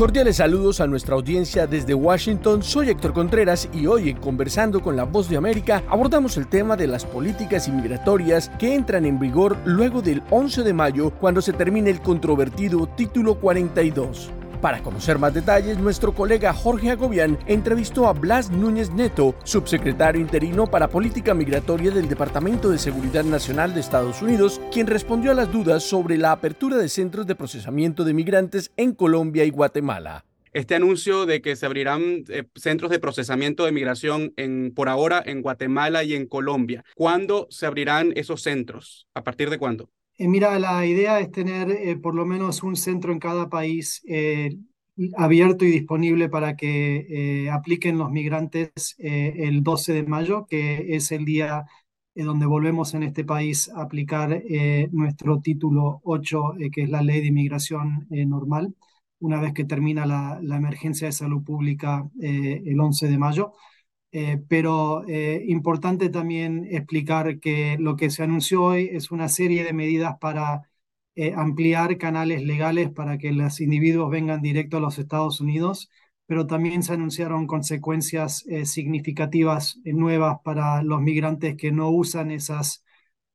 Cordiales saludos a nuestra audiencia desde Washington. Soy Héctor Contreras y hoy en Conversando con la Voz de América abordamos el tema de las políticas inmigratorias que entran en vigor luego del 11 de mayo cuando se termine el controvertido Título 42. Para conocer más detalles, nuestro colega Jorge Agobián entrevistó a Blas Núñez Neto, subsecretario interino para Política Migratoria del Departamento de Seguridad Nacional de Estados Unidos, quien respondió a las dudas sobre la apertura de centros de procesamiento de migrantes en Colombia y Guatemala este anuncio de que se abrirán eh, centros de procesamiento de migración por ahora en Guatemala y en Colombia. ¿Cuándo se abrirán esos centros? ¿A partir de cuándo? Eh, mira, la idea es tener eh, por lo menos un centro en cada país eh, abierto y disponible para que apliquen los migrantes el 12 de mayo, que es el día donde volvemos en este país a aplicar nuestro título 8, que es la ley de inmigración normal, una vez que termina la, la, emergencia de salud pública el 11 de mayo. Eh, pero eh, importante también explicar que lo que se anunció hoy es una serie de medidas para eh, ampliar canales legales para que los individuos vengan directo a los Estados Unidos, pero también se anunciaron consecuencias significativas nuevas para los migrantes que no usan esas,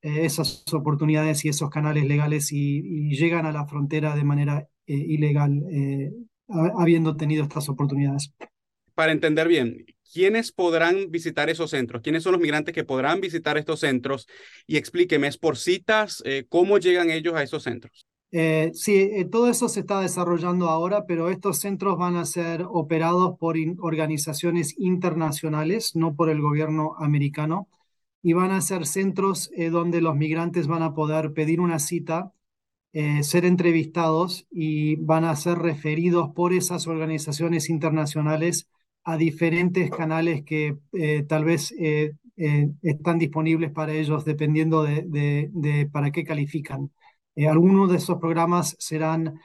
esas oportunidades y esos canales legales y, y llegan a la frontera de manera ilegal, habiendo tenido estas oportunidades. Para entender bien, ¿quiénes podrán visitar esos centros? ¿Quiénes son los migrantes que podrán visitar estos centros? Y explíqueme, ¿es por citas? Eh, ¿Cómo llegan ellos a esos centros? Eh, sí, eh, todo eso se está desarrollando ahora, pero estos centros van a ser operados por organizaciones internacionales, no por el gobierno americano, y van a ser centros donde los migrantes van a poder pedir una cita, ser entrevistados y van a ser referidos por esas organizaciones internacionales a diferentes canales que eh, tal vez eh, eh, están disponibles para ellos dependiendo de, para qué califican. algunos de esos programas serán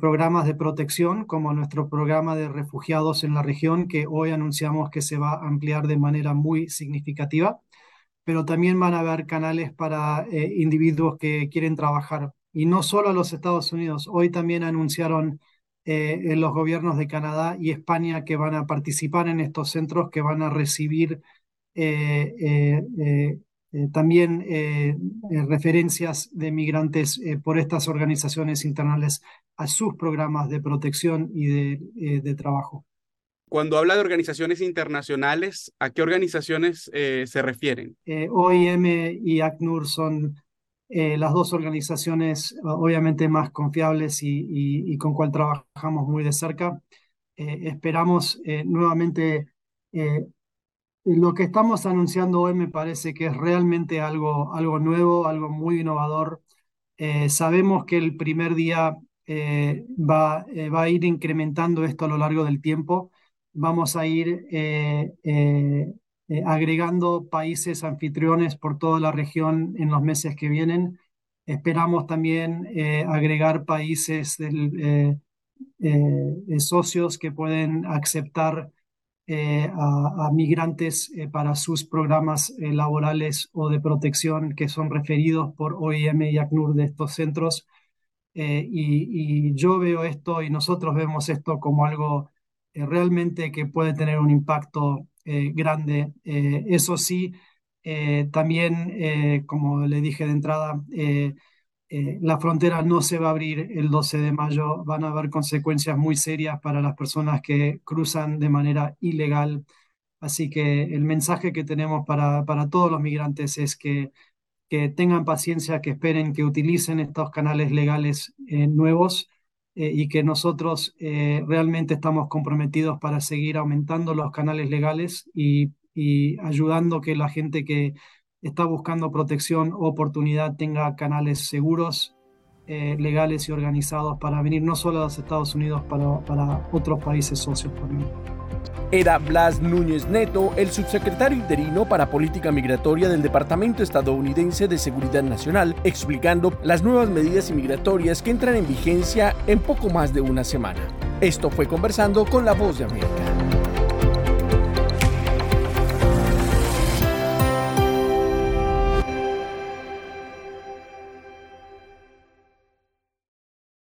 programas de protección, como nuestro programa de refugiados en la región, que hoy anunciamos que se va a ampliar de manera muy significativa, pero también van a haber canales para individuos que quieren trabajar. Y no solo a los Estados Unidos, hoy también anunciaron eh, los gobiernos de Canadá y España que van a participar en estos centros, que van a recibir eh, eh, también referencias de migrantes por estas organizaciones internales a sus programas de protección y de, de trabajo. Cuando habla de organizaciones internacionales, ¿a qué organizaciones se refieren? OIM y ACNUR son eh, las dos organizaciones obviamente más confiables y, con cual trabajamos muy de cerca. Eh, esperamos eh, nuevamente, lo que estamos anunciando hoy me parece que es realmente algo, algo nuevo, algo muy innovador. sabemos que el primer día va, va a ir incrementando esto a lo largo del tiempo. Vamos a ir eh, agregando países anfitriones por toda la región en los meses que vienen. Esperamos también eh, agregar países eh, socios que pueden aceptar a, migrantes para sus programas laborales o de protección que son referidos por OIM y ACNUR de estos centros. Y, yo veo esto y nosotros vemos esto como algo realmente que puede tener un impacto grande. Eh, eso sí, eh, también, como le dije de entrada, la frontera no se va a abrir el 12 de mayo. Van a haber consecuencias muy serias para las personas que cruzan de manera ilegal. Así que el mensaje que tenemos para, para todos los migrantes es que, que tengan paciencia, que esperen, que utilicen estos canales legales nuevos eh, y que nosotros eh, realmente estamos comprometidos para seguir aumentando los canales legales y, y ayudando que la gente que está buscando protección o oportunidad tenga canales seguros, eh, legales y organizados para venir no solo a los Estados Unidos, para, para otros países socios también. Era Blas Núñez Neto, el subsecretario interino para Política Migratoria del Departamento Estadounidense de Seguridad Nacional, explicando las nuevas medidas inmigratorias que entran en vigencia en poco más de una semana. Esto fue conversando con la voz de América.